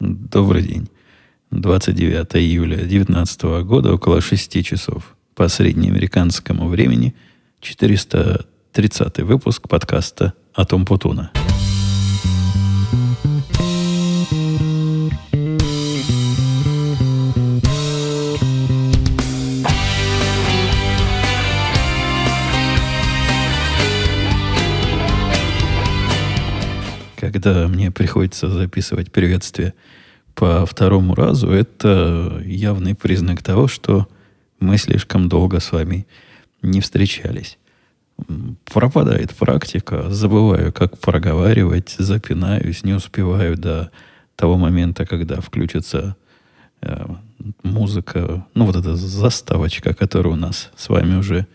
Добрый день. 29 июля 2019 года, около 6 часов по среднеамериканскому времени, 430 выпуск подкаста «Атом Путуна». Когда мне приходится записывать приветствие по второму разу, это явный признак того, что мы слишком долго с вами не встречались. Пропадает практика, забываю, как проговаривать, запинаюсь, не успеваю до того момента, когда включится э, музыка, ну вот эта заставочка, которая у нас с вами уже,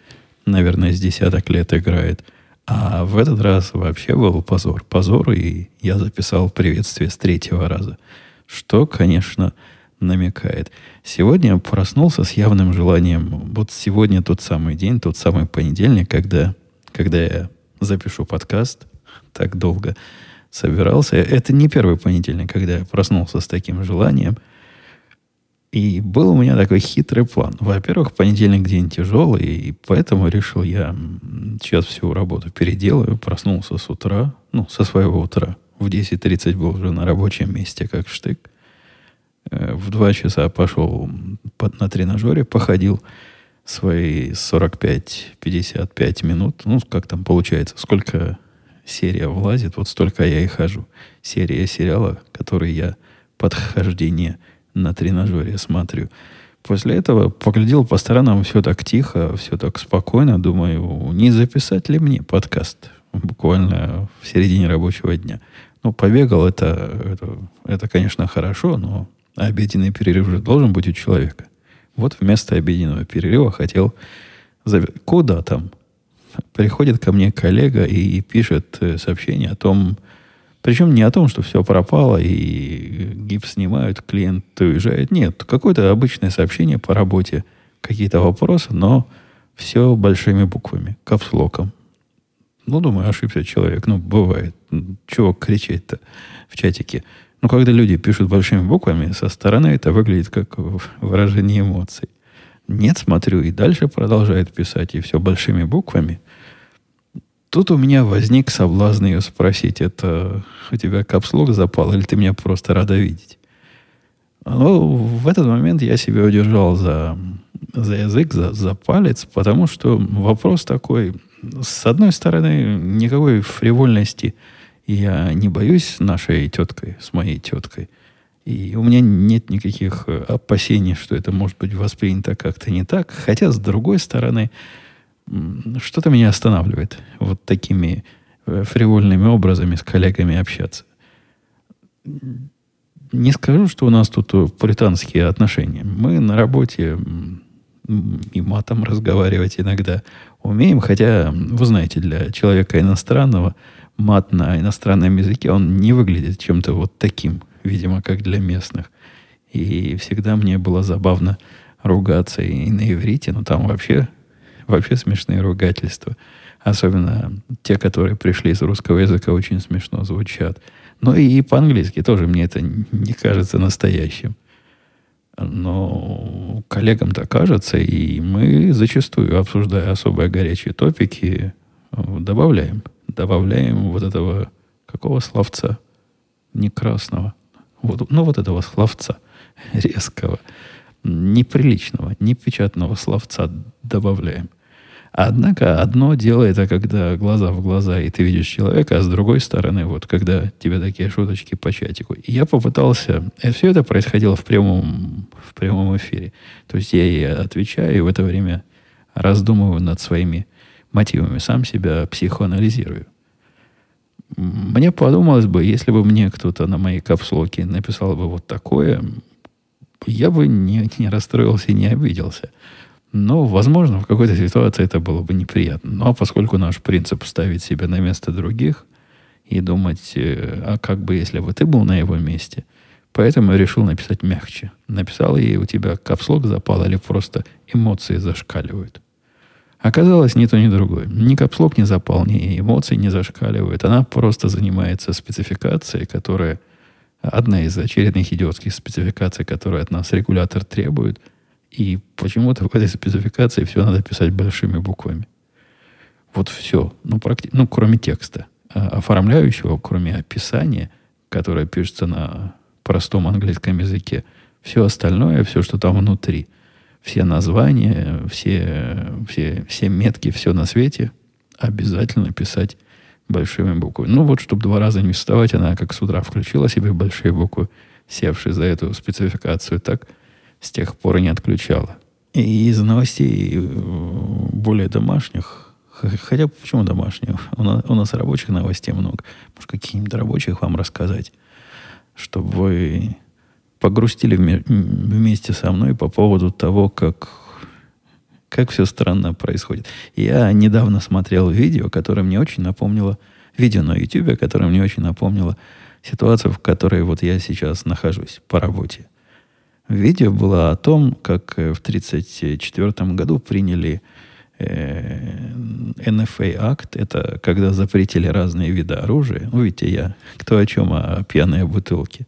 наверное, с десяток лет играет – а в этот раз вообще был позор. Позор, и я записал приветствие с третьего раза. Что, конечно, намекает. Сегодня я проснулся с явным желанием. Вот сегодня тот самый день, тот самый понедельник, когда, когда я запишу подкаст. Так долго собирался. Это не первый понедельник, когда я проснулся с таким желанием – и был у меня такой хитрый план. Во-первых, понедельник день тяжелый, и поэтому решил я сейчас всю работу переделаю. Проснулся с утра, ну, со своего утра. В 10.30 был уже на рабочем месте, как штык. Э, в 2 часа пошел под, на тренажере, походил свои 45-55 минут. Ну, как там получается, сколько серия влазит, вот столько я и хожу. Серия сериала, который я подхождение на тренажере смотрю. После этого поглядел по сторонам, все так тихо, все так спокойно. Думаю, не записать ли мне подкаст буквально в середине рабочего дня. Ну, побегал, это, это, это, конечно, хорошо, но обеденный перерыв же должен быть у человека. Вот вместо обеденного перерыва хотел... Куда там? Приходит ко мне коллега и пишет э, сообщение о том, причем не о том, что все пропало и гипс снимают, клиент уезжает. Нет, какое-то обычное сообщение по работе, какие-то вопросы, но все большими буквами, капслоком. Ну, думаю, ошибся человек. Ну, бывает. Чего кричать-то в чатике? Ну, когда люди пишут большими буквами, со стороны это выглядит как выражение эмоций. Нет, смотрю, и дальше продолжает писать, и все большими буквами – Тут у меня возник соблазн ее спросить, это у тебя капслог запал, или ты меня просто рада видеть? Но в этот момент я себя удержал за, за язык, за, за палец, потому что вопрос такой, с одной стороны, никакой фривольности я не боюсь нашей теткой, с моей теткой. И у меня нет никаких опасений, что это может быть воспринято как-то не так. Хотя, с другой стороны, что-то меня останавливает вот такими э, фривольными образами с коллегами общаться. Не скажу, что у нас тут британские отношения. Мы на работе и матом разговаривать иногда умеем, хотя, вы знаете, для человека иностранного мат на иностранном языке, он не выглядит чем-то вот таким, видимо, как для местных. И всегда мне было забавно ругаться и на иврите, но там вообще Вообще смешные ругательства. Особенно те, которые пришли из русского языка, очень смешно звучат. Но и по-английски тоже мне это не кажется настоящим. Но коллегам-то кажется, и мы зачастую, обсуждая особые горячие топики, добавляем. Добавляем вот этого какого словца? Не красного. Вот, ну, вот этого словца резкого неприличного, непечатного словца добавляем. Однако одно дело это когда глаза в глаза, и ты видишь человека, а с другой стороны, вот когда тебе такие шуточки по чатику. И я попытался... И все это происходило в прямом, в прямом эфире. То есть я ей отвечаю, и в это время раздумываю над своими мотивами, сам себя психоанализирую. Мне подумалось бы, если бы мне кто-то на моей капслоке написал бы вот такое, я бы не, не расстроился и не обиделся. Но, возможно, в какой-то ситуации это было бы неприятно. Но ну, а поскольку наш принцип ставить себя на место других и думать, э, а как бы, если бы ты был на его месте, поэтому я решил написать мягче. Написал ей, у тебя капслог запал или просто эмоции зашкаливают. Оказалось, ни то, ни другое. Ни капслог не запал, ни эмоции не зашкаливают. Она просто занимается спецификацией, которая – одна из очередных идиотских спецификаций, которые от нас регулятор требует. И почему-то в этой спецификации все надо писать большими буквами. Вот все. Ну, практи... ну кроме текста. А оформляющего, кроме описания, которое пишется на простом английском языке, все остальное, все, что там внутри, все названия, все, все, все метки, все на свете, обязательно писать большими буквами. Ну вот, чтобы два раза не вставать, она как с утра включила себе большие буквы, севшие за эту спецификацию, так с тех пор и не отключала. И из новостей э, более домашних, хотя почему домашних? У нас, у нас рабочих новостей много. Может, каких-нибудь рабочих вам рассказать, чтобы вы погрустили вместе со мной по поводу того, как, как все странно происходит. Я недавно смотрел видео, которое мне очень напомнило, видео на YouTube, которое мне очень напомнило ситуацию, в которой вот я сейчас нахожусь по работе. Видео было о том, как в 1934 году приняли э, NFA акт. Это когда запретили разные виды оружия. Ну, видите, я кто о чем, о, о пьяной бутылке.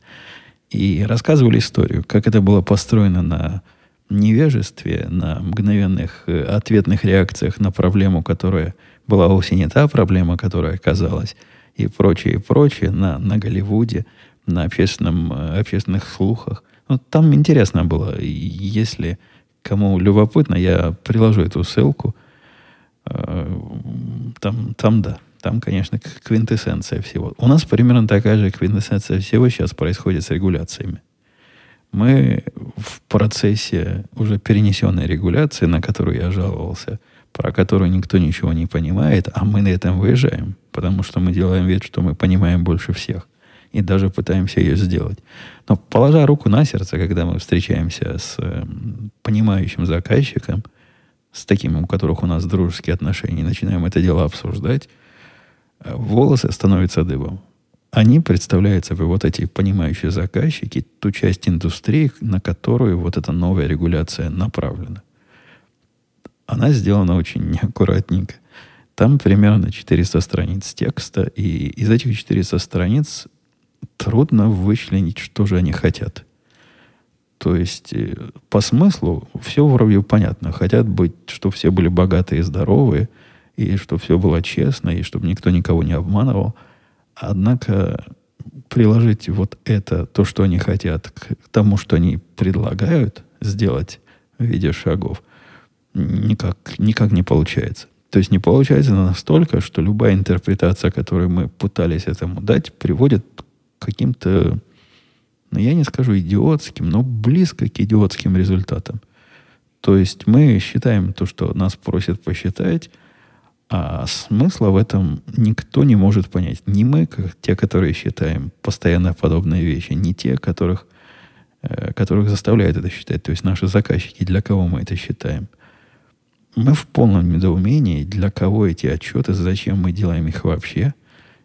И рассказывали историю, как это было построено на невежестве, на мгновенных э, ответных реакциях на проблему, которая была вовсе не та проблема, которая оказалась, и прочее, и прочее, на, на Голливуде, на общественном, э, общественных слухах. Ну, там интересно было. Если кому любопытно, я приложу эту ссылку. Э, там, там да. Там, конечно, квинтэссенция всего. У нас примерно такая же квинтэссенция всего сейчас происходит с регуляциями. Мы в процессе уже перенесенной регуляции, на которую я жаловался, про которую никто ничего не понимает, а мы на этом выезжаем, потому что мы делаем вид, что мы понимаем больше всех и даже пытаемся ее сделать. Но положа руку на сердце, когда мы встречаемся с э, понимающим заказчиком, с таким, у которых у нас дружеские отношения, начинаем это дело обсуждать, волосы становятся дыбом. Они представляют собой вот эти понимающие заказчики, ту часть индустрии, на которую вот эта новая регуляция направлена. Она сделана очень неаккуратненько. Там примерно 400 страниц текста, и из этих 400 страниц трудно вычленить, что же они хотят. То есть, э, по смыслу, все вроде понятно. Хотят быть, чтобы все были богатые и здоровые – и чтобы все было честно, и чтобы никто никого не обманывал. Однако приложить вот это, то, что они хотят, к тому, что они предлагают сделать в виде шагов, никак, никак не получается. То есть не получается настолько, что любая интерпретация, которую мы пытались этому дать, приводит к каким-то, ну, я не скажу идиотским, но близко к идиотским результатам. То есть мы считаем то, что нас просят посчитать, а смысла в этом никто не может понять. Не мы, как те, которые считаем постоянно подобные вещи, не те, которых, э, которых заставляют это считать, то есть наши заказчики, для кого мы это считаем. Мы в полном недоумении, для кого эти отчеты, зачем мы делаем их вообще,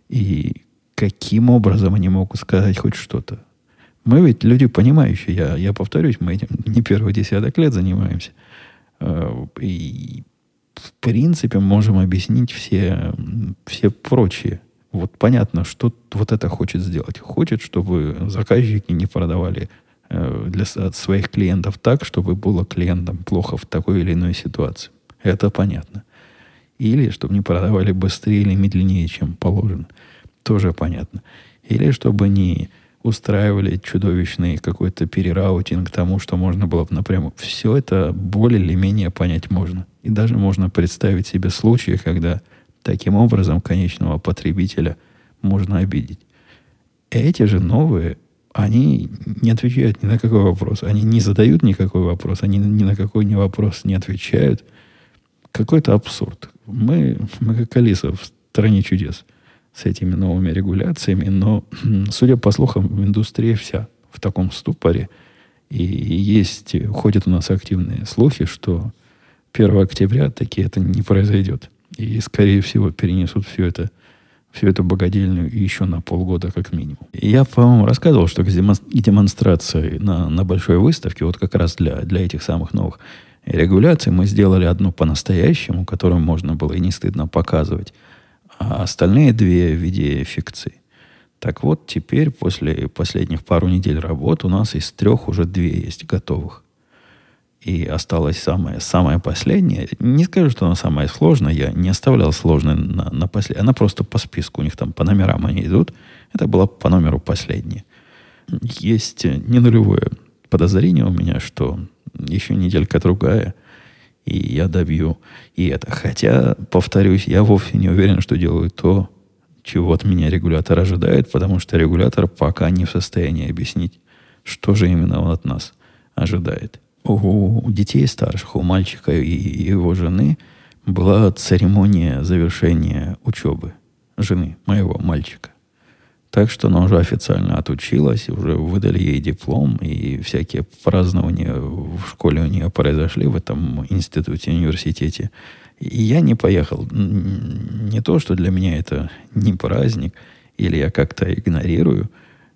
и каким образом они могут сказать хоть что-то. Мы ведь люди понимающие, я, я повторюсь, мы этим не первый десяток лет занимаемся. Э, и в принципе, можем объяснить все, все прочие. Вот понятно, что вот это хочет сделать. Хочет, чтобы заказчики не продавали э, для своих клиентов так, чтобы было клиентам плохо в такой или иной ситуации. Это понятно. Или чтобы не продавали быстрее или медленнее, чем положено. Тоже понятно. Или чтобы не устраивали чудовищный какой-то перераутинг тому, что можно было бы напрямую. Все это более или менее понять можно. И даже можно представить себе случаи, когда таким образом конечного потребителя можно обидеть. Эти же новые, они не отвечают ни на какой вопрос. Они не задают никакой вопрос, они ни на какой ни вопрос не отвечают. Какой-то абсурд. Мы, мы как Алиса в стране чудес – с этими новыми регуляциями, но, судя по слухам, индустрия вся в таком ступоре. И есть, ходят у нас активные слухи, что 1 октября таки это не произойдет. И, скорее всего, перенесут все это, всю эту богадельню еще на полгода как минимум. Я, по-моему, рассказывал, что к демонстрации на, на большой выставке, вот как раз для, для этих самых новых регуляций, мы сделали одну по-настоящему, которую можно было и не стыдно показывать а остальные две в виде фикции. Так вот, теперь, после последних пару недель работы, у нас из трех уже две есть готовых. И осталось самое, самое последнее. Не скажу, что она самая сложная. Я не оставлял сложной на, на последнее. Она просто по списку. У них там по номерам они идут. Это была по номеру последняя. Есть не нулевое подозрение у меня, что еще неделька-другая, и я добью и это. Хотя, повторюсь, я вовсе не уверен, что делаю то, чего от меня регулятор ожидает, потому что регулятор пока не в состоянии объяснить, что же именно он от нас ожидает. У детей старших, у мальчика и его жены была церемония завершения учебы жены моего мальчика. Так что она уже официально отучилась, уже выдали ей диплом, и всякие празднования в школе у нее произошли в этом институте, университете. И я не поехал. Не то, что для меня это не праздник, или я как-то игнорирую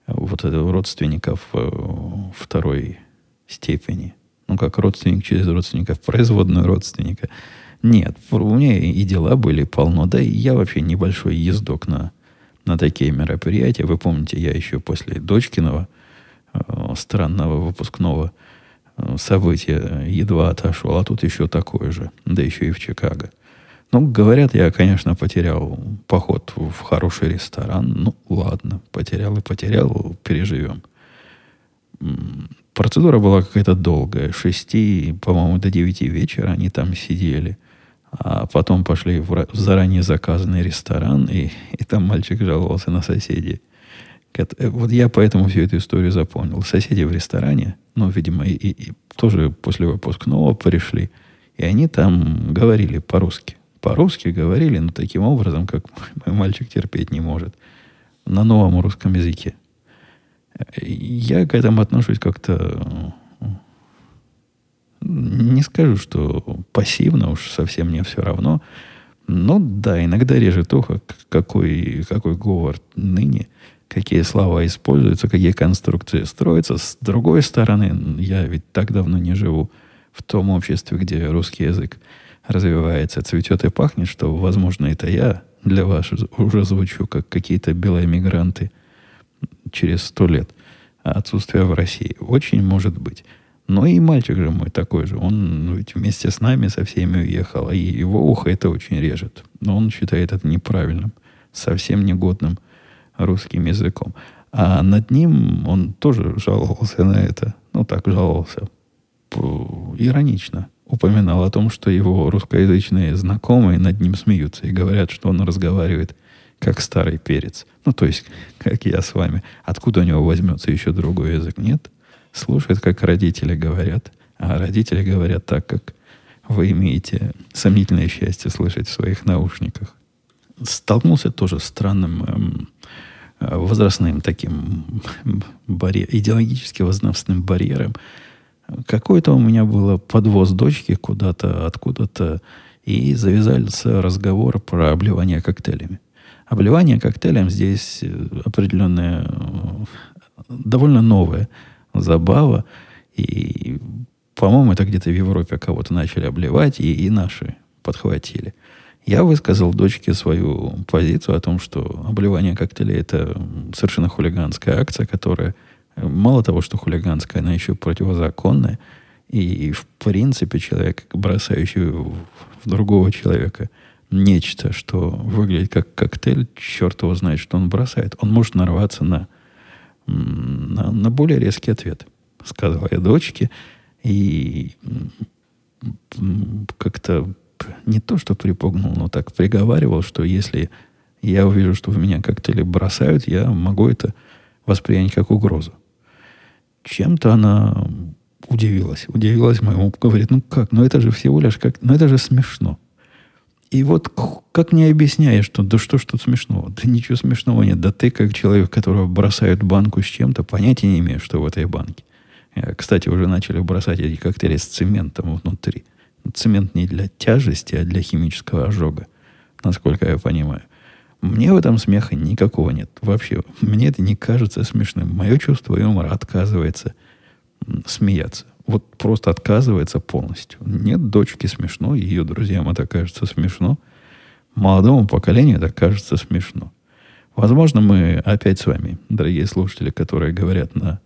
вот это родственников э, второй степени. Ну, как родственник через родственников, производную родственника. Нет, у меня и дела были полно. Да и я вообще небольшой ездок на, на такие мероприятия. Вы помните, я еще после дочкиного э, странного выпускного э, события едва отошел, а тут еще такое же, да еще и в Чикаго. Ну, говорят, я, конечно, потерял поход в хороший ресторан. Ну, ладно, потерял и потерял, переживем. Процедура была какая-то долгая. С 6, по-моему, до 9 вечера они там сидели. А потом пошли в заранее заказанный ресторан, и, и там мальчик жаловался на соседей. Э, вот я поэтому всю эту историю запомнил. Соседи в ресторане, ну, видимо, и, и, тоже после выпускного пришли, и они там говорили по-русски. По-русски говорили, но таким образом, как мой мальчик терпеть не может. На новом русском языке. Я к этому отношусь как-то не скажу, что пассивно, уж совсем мне все равно. Но да, иногда режет ухо, какой, какой говор ныне, какие слова используются, какие конструкции строятся. С другой стороны, я ведь так давно не живу в том обществе, где русский язык развивается, цветет и пахнет, что, возможно, это я для вас уже звучу, как какие-то белые мигранты через сто лет отсутствия в России. Очень может быть. Но и мальчик же мой такой же. Он ведь вместе с нами со всеми уехал. И его ухо это очень режет. Но он считает это неправильным, совсем негодным русским языком. А над ним он тоже жаловался на это. Ну, так жаловался. Иронично. Упоминал о том, что его русскоязычные знакомые над ним смеются и говорят, что он разговаривает как старый перец. Ну, то есть, как я с вами. Откуда у него возьмется еще другой язык? Нет слушает, как родители говорят. А родители говорят так, как вы имеете сомнительное счастье слышать в своих наушниках. Столкнулся тоже с странным эм, возрастным таким барьер, идеологически возрастным барьером. Какой-то у меня был подвоз дочки куда-то, откуда-то, и завязался разговор про обливание коктейлями. Обливание коктейлем здесь э, определенное, э, довольно новое забава. И, по-моему, это где-то в Европе кого-то начали обливать, и, и наши подхватили. Я высказал дочке свою позицию о том, что обливание коктейлей – это совершенно хулиганская акция, которая, мало того, что хулиганская, она еще противозаконная. И, в принципе, человек, бросающий в, в другого человека нечто, что выглядит как коктейль, черт его знает, что он бросает. Он может нарваться на на, на более резкий ответ, сказал я дочке. И как-то не то, что припугнул, но так приговаривал, что если я увижу, что в меня коктейли бросают, я могу это воспринять как угрозу. Чем-то она удивилась. Удивилась моему. Говорит, ну как, ну это же всего лишь как, ну это же смешно. И вот как мне объясняешь, что да что ж тут смешного? Да ничего смешного нет. Да ты, как человек, которого бросают банку с чем-то, понятия не имеешь, что в этой банке. Кстати, уже начали бросать эти коктейли с цементом внутри. Цемент не для тяжести, а для химического ожога, насколько я понимаю. Мне в этом смеха никакого нет. Вообще, мне это не кажется смешным. Мое чувство юмора отказывается смеяться вот просто отказывается полностью. Нет дочки смешно, ее друзьям это кажется смешно. Молодому поколению это кажется смешно. Возможно, мы опять с вами, дорогие слушатели, которые говорят на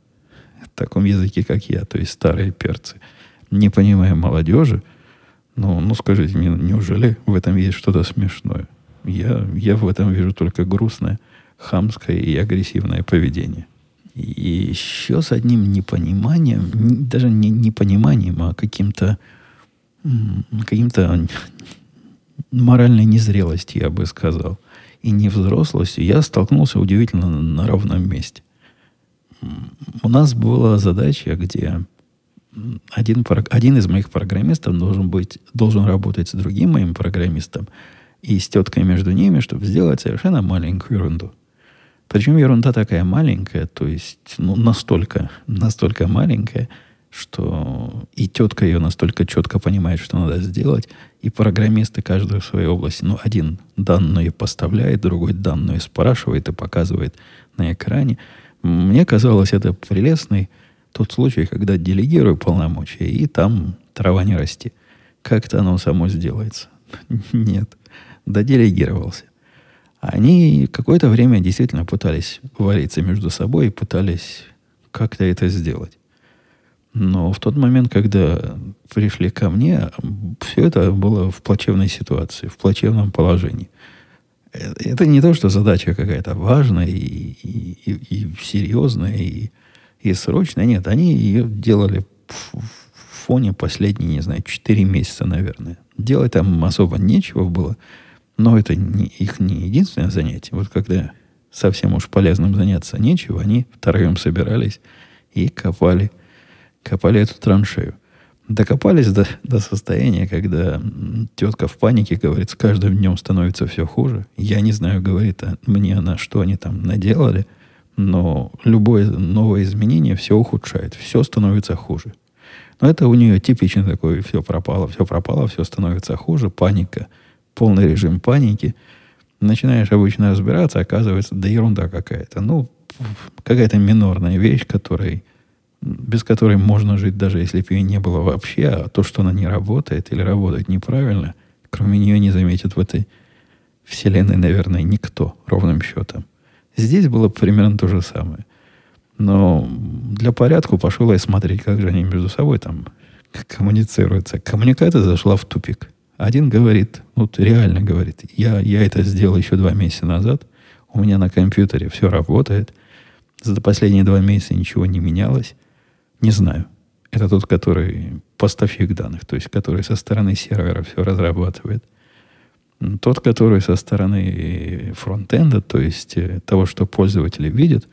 таком языке, как я, то есть старые перцы, не понимаем молодежи, ну, ну скажите мне, неужели в этом есть что-то смешное? Я, я в этом вижу только грустное, хамское и агрессивное поведение. И еще с одним непониманием, даже не непониманием, а каким-то каким-то моральной незрелостью, я бы сказал, и невзрослостью, я столкнулся удивительно на ровном месте. У нас была задача, где один, один из моих программистов должен, быть, должен работать с другим моим программистом и с теткой между ними, чтобы сделать совершенно маленькую ерунду. Причем ерунда такая маленькая, то есть ну, настолько, настолько маленькая, что и тетка ее настолько четко понимает, что надо сделать, и программисты каждый в своей области. Ну, один данные поставляет, другой данные спрашивает и показывает на экране. Мне казалось, это прелестный тот случай, когда делегирую полномочия, и там трава не расти. Как-то оно само сделается. Нет. Доделегировался. Они какое-то время действительно пытались вариться между собой и пытались как-то это сделать. Но в тот момент, когда пришли ко мне, все это было в плачевной ситуации, в плачевном положении. Э, это не то, что задача какая-то важная и, и, и, серьезная, и, и срочная. Нет, они ее делали в фоне последние, не знаю, 4 месяца, наверное. Делать там особо нечего было, но это не, их не единственное занятие. Вот когда совсем уж полезным заняться нечего, они втроем собирались и копали копали эту траншею. Докопались до, до состояния, когда тетка в панике говорит, с каждым днем становится все хуже. Я не знаю, говорит а мне она, что они там наделали, но любое новое изменение все ухудшает, все становится хуже. Но это у нее типичный такой, все пропало, все пропало, все становится хуже, паника, полный режим паники. Начинаешь обычно разбираться, оказывается, да ерунда какая-то. Ну, какая-то минорная вещь, которой без которой можно жить, даже если бы ее не было вообще, а то, что она не работает или работает неправильно, кроме нее не заметит в этой вселенной, наверное, никто, ровным счетом. Здесь было примерно то же самое. Но для порядка пошел я смотреть, как же они между собой там коммуницируются. Коммуникация зашла в тупик. Один говорит, вот реально говорит, я, я это сделал еще два месяца назад, у меня на компьютере все работает, за последние два месяца ничего не менялось, не знаю. Это тот, который поставщик данных, то есть который со стороны сервера все разрабатывает. Тот, который со стороны фронтенда, то есть э, того, что пользователи видят,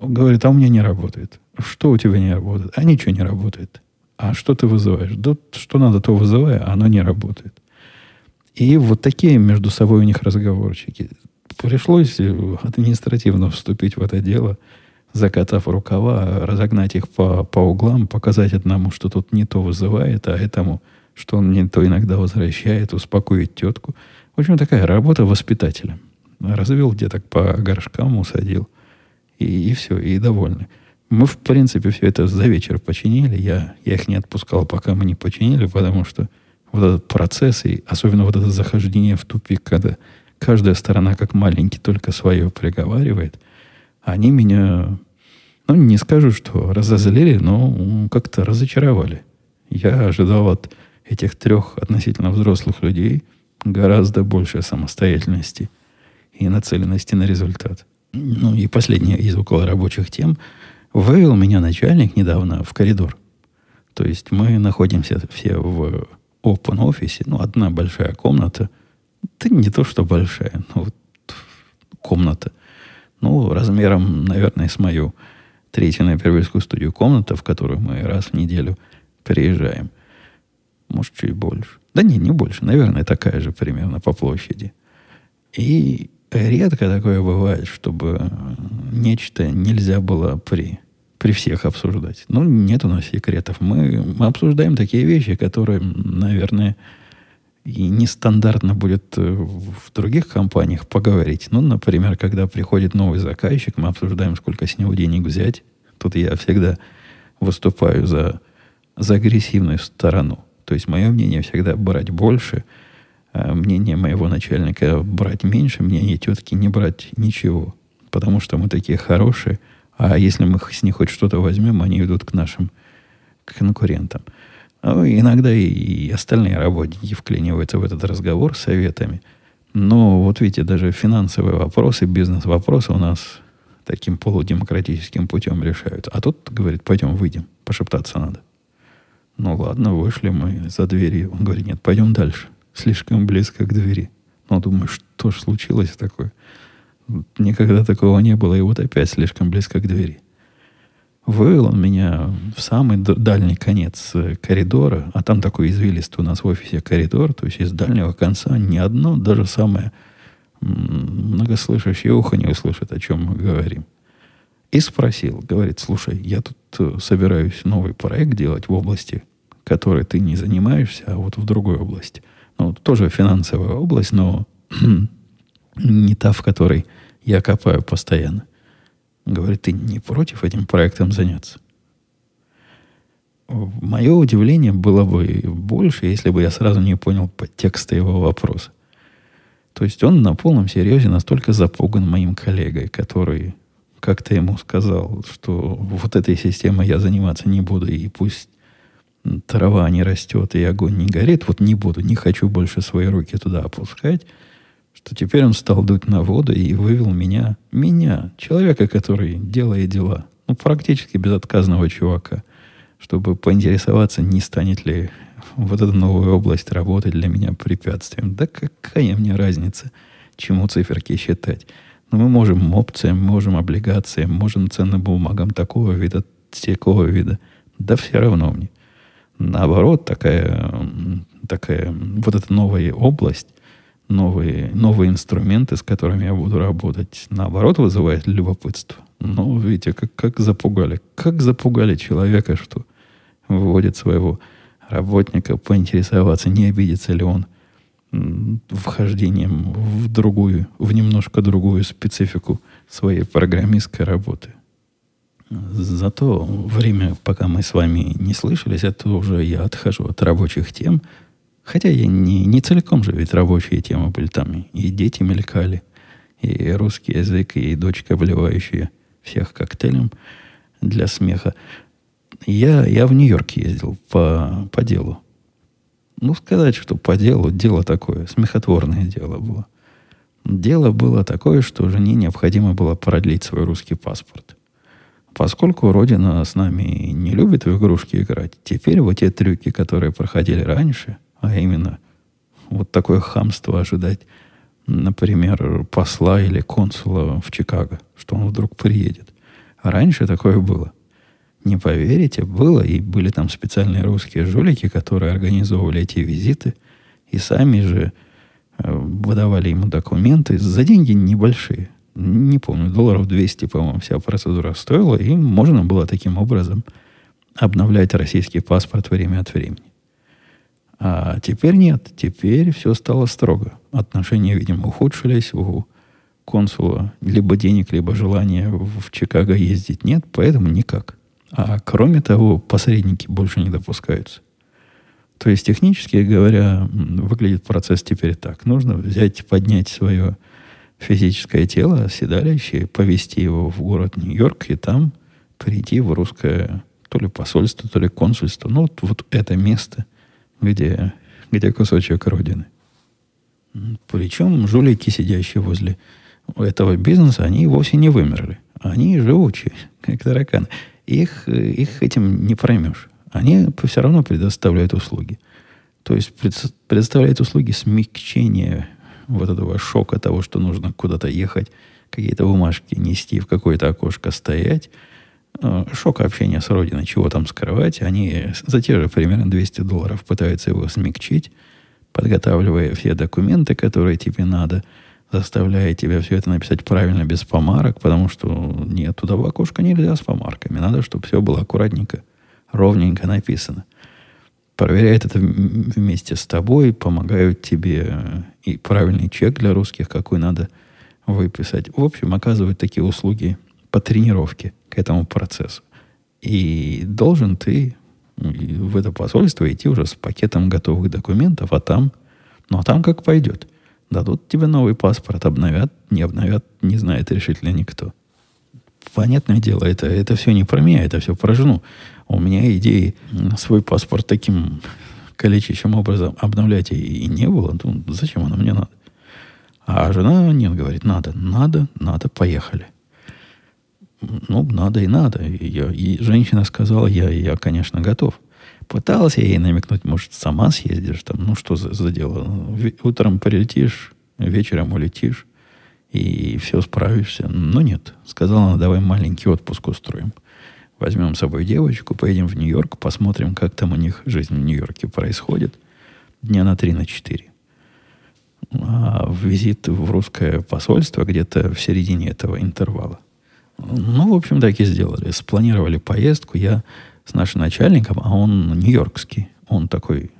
говорит, а у меня не работает. Что у тебя не работает? А ничего не работает. А что ты вызываешь? Да что надо, то вызывай, а оно не работает. И вот такие между собой у них разговорчики. Пришлось административно вступить в это дело – закатав рукава, разогнать их по, по углам, показать одному, что тут не то вызывает, а этому, что он не то иногда возвращает, успокоить тетку. В общем, такая работа воспитателя. Развел деток по горшкам, усадил. И, и все, и довольны. Мы, в принципе, все это за вечер починили. Я, я их не отпускал, пока мы не починили, потому что вот этот процесс, и особенно вот это захождение в тупик, когда каждая сторона, как маленький, только свое приговаривает, они меня ну, не скажу, что разозлили, но как-то разочаровали. Я ожидал от этих трех относительно взрослых людей гораздо больше самостоятельности и нацеленности на результат. Ну и последняя из около рабочих тем. Вывел меня начальник недавно в коридор. То есть мы находимся все в open офисе, ну, одна большая комната. Да не то, что большая, но вот комната. Ну, размером, наверное, с мою третью ноябрьскую студию комната, в которую мы раз в неделю приезжаем. Может, чуть больше. Да не, не больше. Наверное, такая же примерно по площади. И редко такое бывает, чтобы нечто нельзя было при, при всех обсуждать. Ну, нет у нас секретов. Мы, мы обсуждаем такие вещи, которые, наверное, и нестандартно будет э, в других компаниях поговорить. Ну, например, когда приходит новый заказчик, мы обсуждаем, сколько с него денег взять. Тут я всегда выступаю за, за агрессивную сторону. То есть мое мнение всегда брать больше, а мнение моего начальника брать меньше, мнение тетки не брать ничего. Потому что мы такие хорошие, а если мы с них хоть что-то возьмем, они идут к нашим конкурентам. Ну, иногда и, остальные работники вклиниваются в этот разговор с советами. Но вот видите, даже финансовые вопросы, бизнес-вопросы у нас таким полудемократическим путем решают. А тут, говорит, пойдем выйдем, пошептаться надо. Ну ладно, вышли мы за дверью. Он говорит, нет, пойдем дальше. Слишком близко к двери. Ну, думаю, что ж случилось такое? Никогда такого не было, и вот опять слишком близко к двери. Вывел он меня в самый дальний конец э, коридора, а там такой извилистый у нас в офисе коридор, то есть из дальнего конца ни одно, даже самое многослышащее ухо не услышит, о чем мы говорим. И спросил, говорит, слушай, я тут э, собираюсь новый проект делать в области, которой ты не занимаешься, а вот в другой области. Ну, тоже финансовая область, но не та, в которой я копаю постоянно. Говорит, ты не против этим проектом заняться? Мое удивление было бы больше, если бы я сразу не понял подтекста его вопроса. То есть он на полном серьезе настолько запуган моим коллегой, который как-то ему сказал, что вот этой системой я заниматься не буду, и пусть трава не растет и огонь не горит, вот не буду, не хочу больше свои руки туда опускать – что теперь он стал дуть на воду и вывел меня, меня, человека, который делает дела, ну, практически безотказного чувака, чтобы поинтересоваться, не станет ли вот эта новая область работы для меня препятствием. Да какая мне разница, чему циферки считать? Но мы можем опциям, можем облигациям, можем ценным бумагам такого вида, такого вида. Да все равно мне. Наоборот, такая, такая вот эта новая область новые, новые инструменты, с которыми я буду работать, наоборот, вызывает любопытство. Ну, видите, как, как запугали. Как запугали человека, что выводит своего работника поинтересоваться, не обидится ли он вхождением в другую, в немножко другую специфику своей программистской работы. Зато время, пока мы с вами не слышались, это уже я отхожу от рабочих тем – Хотя я не, не целиком же, ведь рабочие темы были там. И дети мелькали, и русский язык, и дочка, обливающая всех коктейлем для смеха. Я, я в Нью-Йорк ездил по, по делу. Ну, сказать, что по делу, дело такое, смехотворное дело было. Дело было такое, что жене необходимо было продлить свой русский паспорт. Поскольку Родина с нами не любит в игрушки играть, теперь вот те трюки, которые проходили раньше – а именно вот такое хамство ожидать, например, посла или консула в Чикаго, что он вдруг приедет. Раньше такое было. Не поверите, было, и были там специальные русские жулики, которые организовывали эти визиты, и сами же э, выдавали ему документы за деньги небольшие. Не помню, долларов 200, по-моему, вся процедура стоила, и можно было таким образом обновлять российский паспорт время от времени. А теперь нет. Теперь все стало строго. Отношения, видимо, ухудшились. У консула либо денег, либо желания в Чикаго ездить нет, поэтому никак. А кроме того, посредники больше не допускаются. То есть, технически говоря, выглядит процесс теперь так. Нужно взять, поднять свое физическое тело, седалище, повезти его в город Нью-Йорк и там прийти в русское то ли посольство, то ли консульство. Ну, вот, вот это место – где, где кусочек родины. Причем жулики, сидящие возле этого бизнеса, они вовсе не вымерли. Они живучие, как тараканы. Их, их этим не проймешь. Они все равно предоставляют услуги. То есть предоставляют услуги смягчения вот этого шока того, что нужно куда-то ехать, какие-то бумажки нести, в какое-то окошко стоять – шок общения с Родиной, чего там скрывать, они за те же примерно 200 долларов пытаются его смягчить, подготавливая все документы, которые тебе надо, заставляя тебя все это написать правильно, без помарок, потому что нет, туда в окошко нельзя с помарками. Надо, чтобы все было аккуратненько, ровненько написано. Проверяют это вместе с тобой, помогают тебе и правильный чек для русских, какой надо выписать. В общем, оказывают такие услуги по тренировке этому процессу. И должен ты в это посольство идти уже с пакетом готовых документов, а там Ну, а там как пойдет. Дадут тебе новый паспорт, обновят, не обновят, не знает решительно никто. Понятное дело, это, это все не про меня, это все про жену. У меня идеи свой паспорт таким количеством образом обновлять и, и не было. Ну, зачем оно мне надо? А жена нет, говорит, надо, надо, надо, поехали. Ну, надо и надо. Я, и женщина сказала, я, я, конечно, готов. Пытался ей намекнуть, может, сама съездишь там, ну что за, за дело. Утром полетишь, вечером улетишь, и все справишься. Но нет. Сказала она, давай маленький отпуск устроим. Возьмем с собой девочку, поедем в Нью-Йорк, посмотрим, как там у них жизнь в Нью-Йорке происходит. Дня на три, на четыре. А визит в русское посольство где-то в середине этого интервала. Ну, в общем, так и сделали. Спланировали поездку. Я с нашим начальником, а он нью-йоркский. Он такой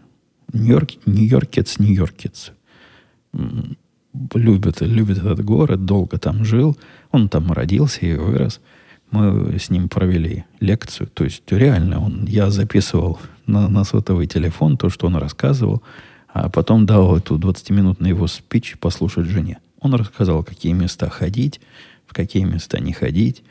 нью-йорк, нью-йоркец, нью-йоркец. Любит, любит этот город, долго там жил. Он там родился и вырос. Мы с ним провели лекцию. То есть реально он, я записывал на, на сотовый телефон то, что он рассказывал, а потом дал эту 20-минутный его спич послушать жене. Он рассказал, какие места ходить, какие места не ходить,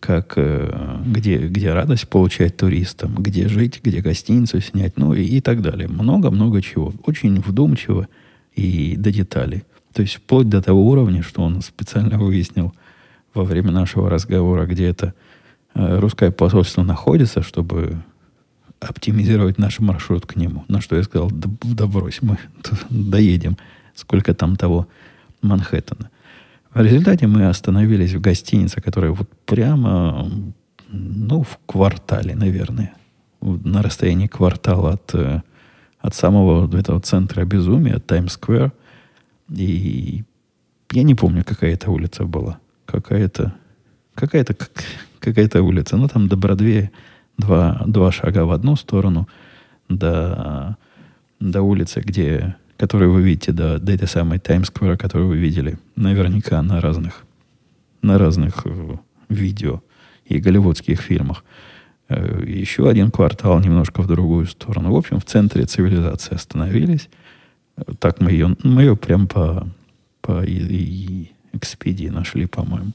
как, э, где, где радость получать туристам, где жить, где гостиницу снять, ну и, и так далее. Много-много чего. Очень вдумчиво и до деталей. То есть вплоть до того уровня, что он специально выяснил во время нашего разговора, где это э, русское посольство находится, чтобы оптимизировать наш маршрут к нему. На что я сказал, да, да брось, мы доедем. Сколько там того Манхэттена. В результате мы остановились в гостинице, которая вот прямо, ну, в квартале, наверное. На расстоянии квартала от, э, от самого этого центра безумия, Таймс-сквер. И я не помню, какая это улица была. Какая-то какая-то какая-то улица. Ну, там до Бродвея два, два шага в одну сторону, до, до улицы, где которые вы видите, до, до этой самой Таймс-сквера, которую вы видели, наверняка на разных, на разных э, видео и голливудских фильмах. Э, еще один квартал немножко в другую сторону. В общем, в центре цивилизации остановились. Так мы ее, мы ее прям по, по и экспедии нашли, по-моему.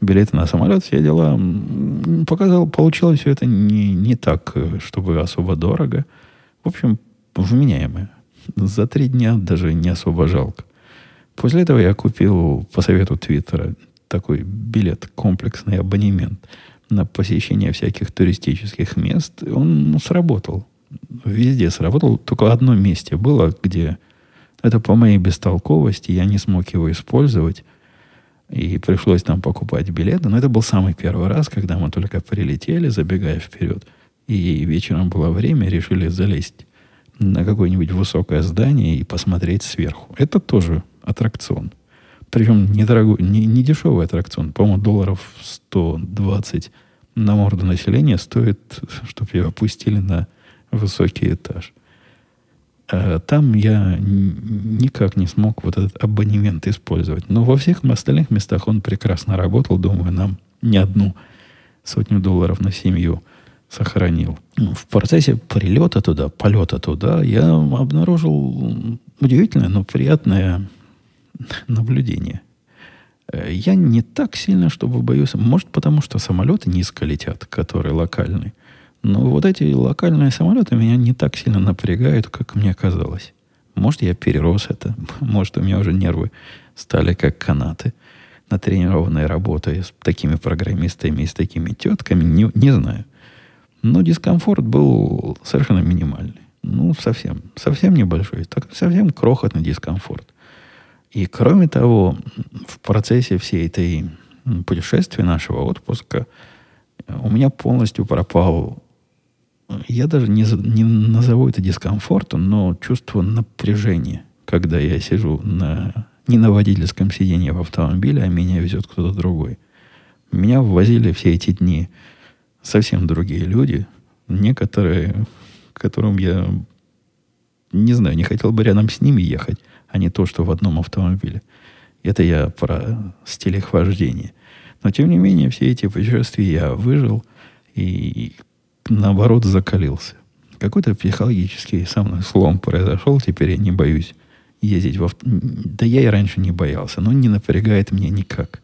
Билеты на самолет, все дела. Показал, получилось все это не, не так, э, чтобы особо дорого. В общем, вменяемое. За три дня даже не особо жалко. После этого я купил по совету Твиттера такой билет, комплексный абонемент на посещение всяких туристических мест. Он ну, сработал. Везде сработал. Только в одном месте было, где это по моей бестолковости, я не смог его использовать. И пришлось там покупать билеты. Но это был самый первый раз, когда мы только прилетели, забегая вперед. И вечером было время, решили залезть на какое-нибудь высокое здание и посмотреть сверху. Это тоже аттракцион. Причем недорогой, не, не дешевый аттракцион. По-моему, долларов 120 на морду населения стоит, чтобы его опустили на высокий этаж. А там я никак не смог вот этот абонемент использовать. Но во всех остальных местах он прекрасно работал. Думаю, нам не одну сотню долларов на семью сохранил. Ну, в процессе прилета туда, полета туда, я обнаружил удивительное, но приятное наблюдение. Э, я не так сильно, чтобы боюсь. Может, потому что самолеты низко летят, которые локальные. Но вот эти локальные самолеты меня не так сильно напрягают, как мне казалось. Может, я перерос это. Может, у меня уже нервы стали как канаты, натренированные работой с такими программистами и с такими тетками. Не, не знаю. Но дискомфорт был совершенно минимальный. Ну, совсем, совсем небольшой. Так, совсем крохотный дискомфорт. И кроме того, в процессе всей этой путешествия нашего отпуска у меня полностью пропал, я даже не, не назову это дискомфортом, но чувство напряжения, когда я сижу на, не на водительском сиденье в автомобиле, а меня везет кто-то другой. Меня ввозили все эти дни совсем другие люди, некоторые, которым я не знаю, не хотел бы рядом с ними ехать, а не то, что в одном автомобиле. Это я про стиль их вождения. Но, тем не менее, все эти путешествия я выжил и, наоборот, закалился. Какой-то психологический со мной слом произошел, теперь я не боюсь ездить в авто... Да я и раньше не боялся, но не напрягает меня никак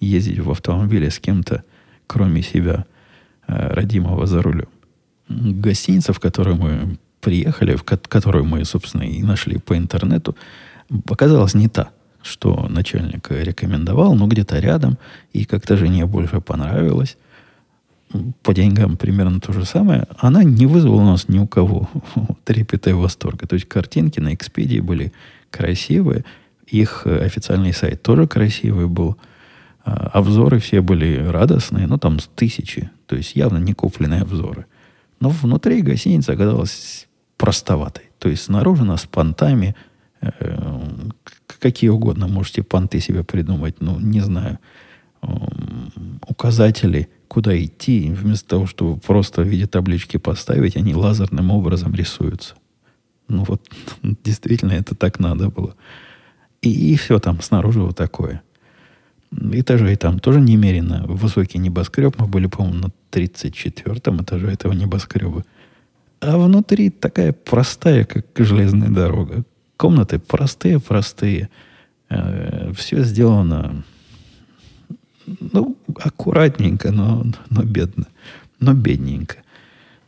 ездить в автомобиле с кем-то, кроме себя, родимого за рулем. Гостиница, в которую мы приехали, в которую мы, собственно, и нашли по интернету, оказалась не та, что начальник рекомендовал, но где-то рядом, и как-то жене больше понравилось. По деньгам примерно то же самое. Она не вызвала у нас ни у кого трепета и восторга. То есть картинки на Экспедии были красивые, их официальный сайт тоже красивый был – а, обзоры все были радостные, ну, там тысячи. То есть явно не купленные обзоры. Но внутри гостиница оказалась простоватой. То есть снаружи нас понтами, э, какие угодно можете понты себе придумать, ну, не знаю, указатели, куда идти, вместо того, чтобы просто в виде таблички поставить, они лазерным образом рисуются. Ну вот, действительно, это так надо было. И, и все там снаружи вот такое – этажей там тоже немерено высокий небоскреб. Мы были, по-моему, на 34 этаже этого небоскреба. А внутри такая простая, как железная дорога. Комнаты простые-простые. Э, все сделано ну, аккуратненько, но, но бедно. Но бедненько.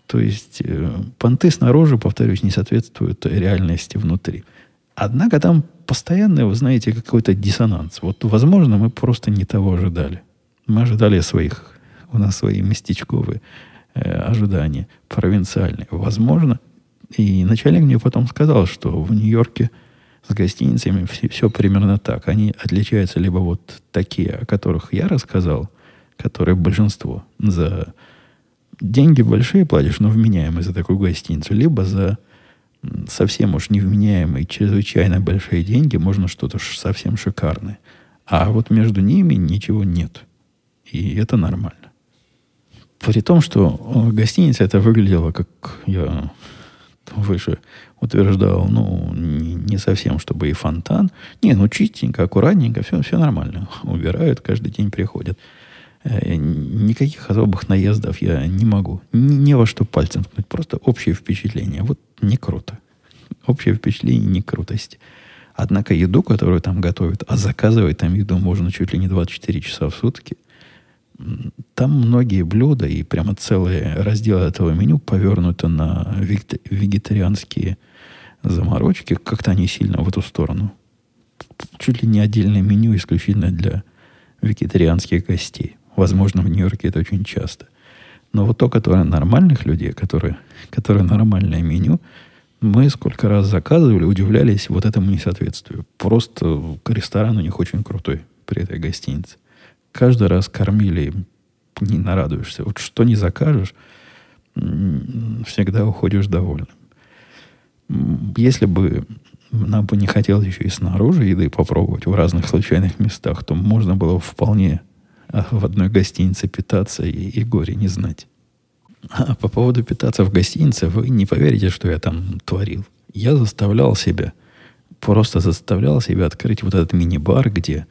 То есть э, понты снаружи, повторюсь, не соответствуют реальности внутри. Однако там постоянно, вы знаете, какой-то диссонанс. Вот, возможно, мы просто не того ожидали. Мы ожидали своих, у нас свои местечковые э, ожидания, провинциальные. Возможно, и начальник мне потом сказал, что в Нью-Йорке с гостиницами все, все примерно так. Они отличаются либо вот такие, о которых я рассказал, которые большинство за деньги большие платишь, но вменяемые за такую гостиницу, либо за совсем уж невменяемые, чрезвычайно большие деньги, можно что-то совсем шикарное. А вот между ними ничего нет. И это нормально. При том, что гостиница это выглядела, как я выше утверждал, ну, не, не совсем, чтобы и фонтан. Не, ну, чистенько, аккуратненько, все, все нормально. Убирают, каждый день приходят. Э, никаких особых наездов я не могу. Не, не во что пальцем ткнуть. Просто общее впечатление. Вот не круто. Общее впечатление не крутости. Однако еду, которую там готовят, а заказывать там еду можно чуть ли не 24 часа в сутки, там многие блюда и прямо целые разделы этого меню повернуты на вегетарианские заморочки. Как-то они сильно в эту сторону. Чуть ли не отдельное меню исключительно для вегетарианских гостей. Возможно, в Нью-Йорке это очень часто. Но вот то, которое нормальных людей, которые, которые нормальное меню, мы сколько раз заказывали, удивлялись вот этому несоответствию. Просто ресторан у них очень крутой при этой гостинице. Каждый раз кормили, не нарадуешься. Вот что не закажешь, всегда уходишь довольным. Если бы нам бы не хотелось еще и снаружи еды попробовать в разных случайных местах, то можно было вполне в одной гостинице питаться и, и горе не знать. А по поводу питаться в гостинице, вы не поверите, что я там творил. Я заставлял себя, просто заставлял себя открыть вот этот мини-бар, где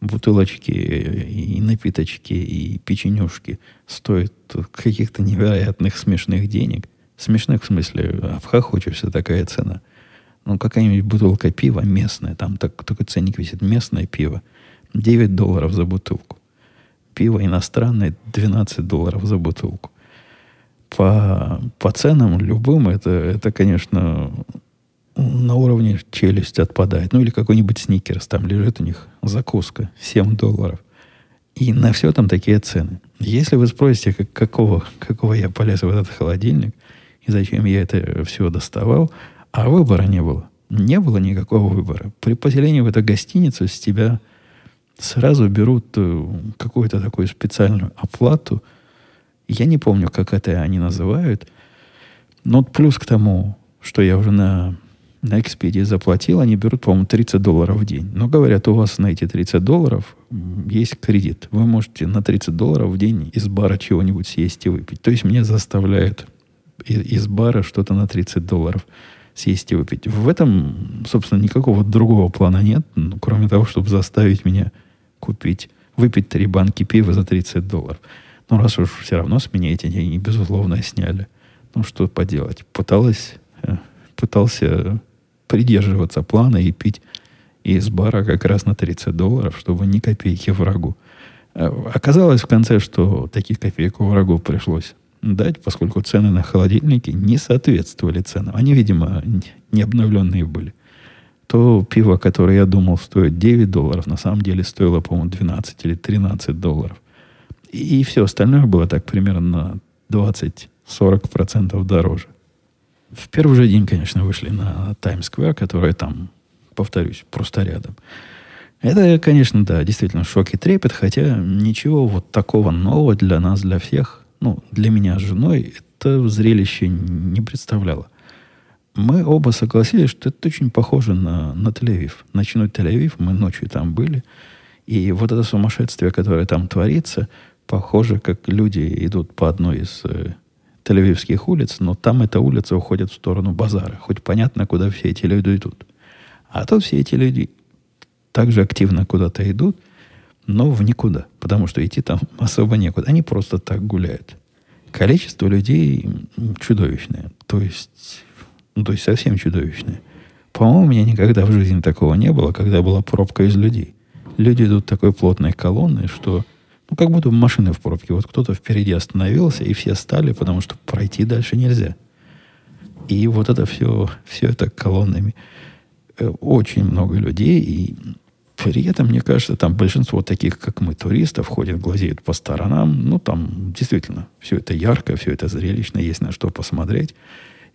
бутылочки и напиточки и печенюшки стоят каких-то невероятных смешных денег. Смешных в смысле, обхохочешься такая цена. Ну, какая-нибудь бутылка пива местная, там так, такой ценник висит, местное пиво. 9 долларов за бутылку пиво иностранное 12 долларов за бутылку. По, по ценам любым это, это, конечно, на уровне челюсть отпадает. Ну или какой-нибудь сникерс. Там лежит у них закуска 7 долларов. И на все там такие цены. Если вы спросите, как, какого, какого я полез в этот холодильник, и зачем я это все доставал, а выбора не было. Не было никакого выбора. При поселении в эту гостиницу с тебя сразу берут э, какую-то такую специальную оплату. Я не помню, как это они называют. Но плюс к тому, что я уже на, на Expedia заплатил, они берут, по-моему, 30 долларов в день. Но говорят, у вас на эти 30 долларов есть кредит. Вы можете на 30 долларов в день из бара чего-нибудь съесть и выпить. То есть меня заставляют из, из бара что-то на 30 долларов съесть и выпить. В этом, собственно, никакого другого плана нет, ну, кроме того, чтобы заставить меня купить, выпить три банки пива за 30 долларов. Но раз уж все равно с меня эти деньги, безусловно, сняли. Ну, что поделать. Пыталась, э, пытался придерживаться плана и пить из бара как раз на 30 долларов, чтобы ни копейки врагу. Э, оказалось в конце, что таких копеек у врагу пришлось дать, поскольку цены на холодильники не соответствовали ценам. Они, видимо, не обновленные были. То пиво, которое я думал стоит 9 долларов, на самом деле стоило, по-моему, 12 или 13 долларов. И, и все остальное было так примерно на 20-40% дороже. В первый же день, конечно, вышли на Таймс-сквер, который там, повторюсь, просто рядом. Это, конечно, да, действительно шок и трепет, хотя ничего вот такого нового для нас, для всех, ну, для меня с женой, это зрелище не представляло. Мы оба согласились, что это очень похоже на, на Тель-Авив. Ночной Тель-Авив, мы ночью там были. И вот это сумасшествие, которое там творится, похоже, как люди идут по одной из э, тель-авивских улиц, но там эта улица уходит в сторону базара. Хоть понятно, куда все эти люди идут. А тут все эти люди также активно куда-то идут, но в никуда, потому что идти там особо некуда. Они просто так гуляют. Количество людей чудовищное. То есть, ну, то есть совсем чудовищное. По-моему, у меня никогда в жизни такого не было, когда была пробка из людей. Люди идут такой плотной колонной, что ну, как будто машины в пробке. Вот кто-то впереди остановился, и все стали, потому что пройти дальше нельзя. И вот это все, все это колоннами. Э, очень много людей, и при этом, мне кажется, там большинство таких, как мы, туристов, ходят, глазеют по сторонам. Ну, там действительно все это ярко, все это зрелищно, есть на что посмотреть.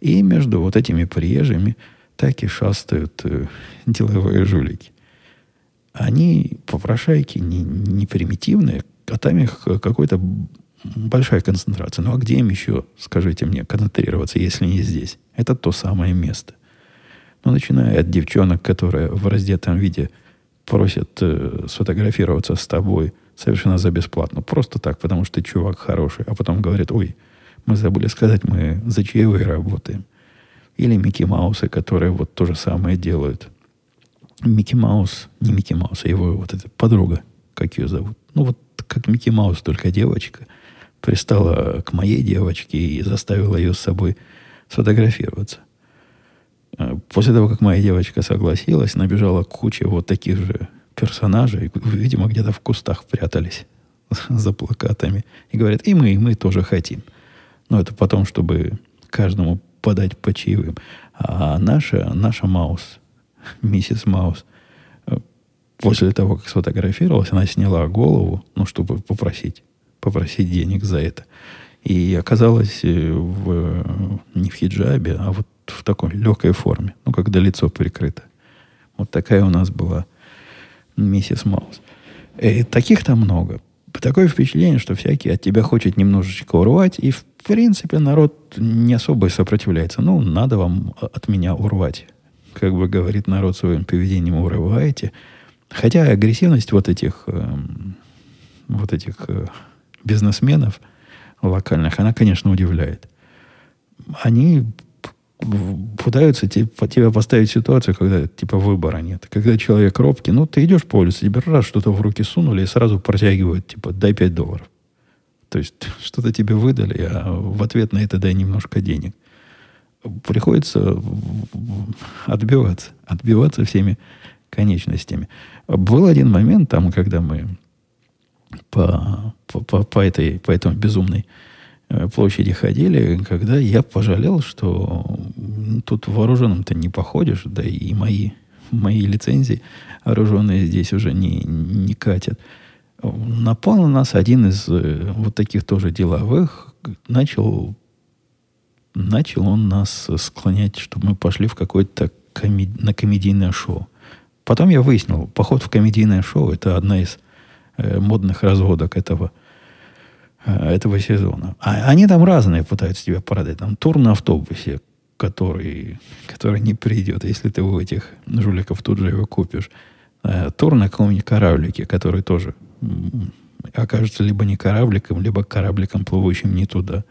И между вот этими приезжими так и шастают э, деловые жулики. Они попрошайки не, не примитивные, а там их какой-то большая концентрация. Ну а где им еще, скажите мне, концентрироваться, если не здесь? Это то самое место. Ну, начиная от девчонок, которые в раздетом виде просят э, сфотографироваться с тобой совершенно за бесплатно. Просто так, потому что ты чувак хороший. А потом говорят, ой, мы забыли сказать, мы за чаевые работаем. Или Микки Маусы, которые вот то же самое делают. Микки Маус, не Микки Маус, а его вот эта подруга, как ее зовут. Ну, вот как Микки Маус, только девочка, пристала к моей девочке и заставила ее с собой сфотографироваться. Э, после того, как моя девочка согласилась, набежала куча вот таких же персонажей, видимо, где-то в кустах прятались за плакатами. И говорят, и мы, и мы тоже хотим. Но это потом, чтобы каждому подать по чаевым. А наша, наша Маус, миссис Маус, После того, как сфотографировалась, она сняла голову, ну, чтобы попросить, попросить денег за это. И оказалась э, в, не в хиджабе, а вот в такой легкой форме, ну, когда лицо прикрыто. Вот такая у нас была миссис Маус. И таких там много. Такое впечатление, что всякий от тебя хочет немножечко урвать, и, в принципе, народ не особо сопротивляется. Ну, надо вам от меня урвать. Как бы говорит народ своим поведением, урываете – Хотя агрессивность вот этих, э, вот этих э, бизнесменов локальных, она, конечно, удивляет. Они пытаются типа, тебя поставить в ситуацию, когда типа выбора нет. Когда человек робкий, ну, ты идешь по улице, тебе раз что-то в руки сунули и сразу протягивают, типа, дай 5 долларов. То есть что-то тебе выдали, а в ответ на это дай немножко денег. Приходится отбиваться. Отбиваться всеми конечностями. Был один момент там, когда мы по, по, по, этой, по этому безумной э, площади ходили, когда я пожалел, что тут вооруженным-то не походишь, да и мои, мои лицензии вооруженные здесь уже не, не катят. Напал на нас один из э, вот таких тоже деловых, начал, начал он нас склонять, чтобы мы пошли в какое-то комед... на комедийное шоу. Потом я выяснил, поход в комедийное шоу – это одна из э, модных разводок этого, э, этого сезона. А они там разные пытаются тебя продать. Там тур на автобусе, который, который не придет, если ты у этих жуликов тут же его купишь. Тур на каком-нибудь кораблике, который тоже окажется либо не корабликом, либо корабликом, плывущим не туда.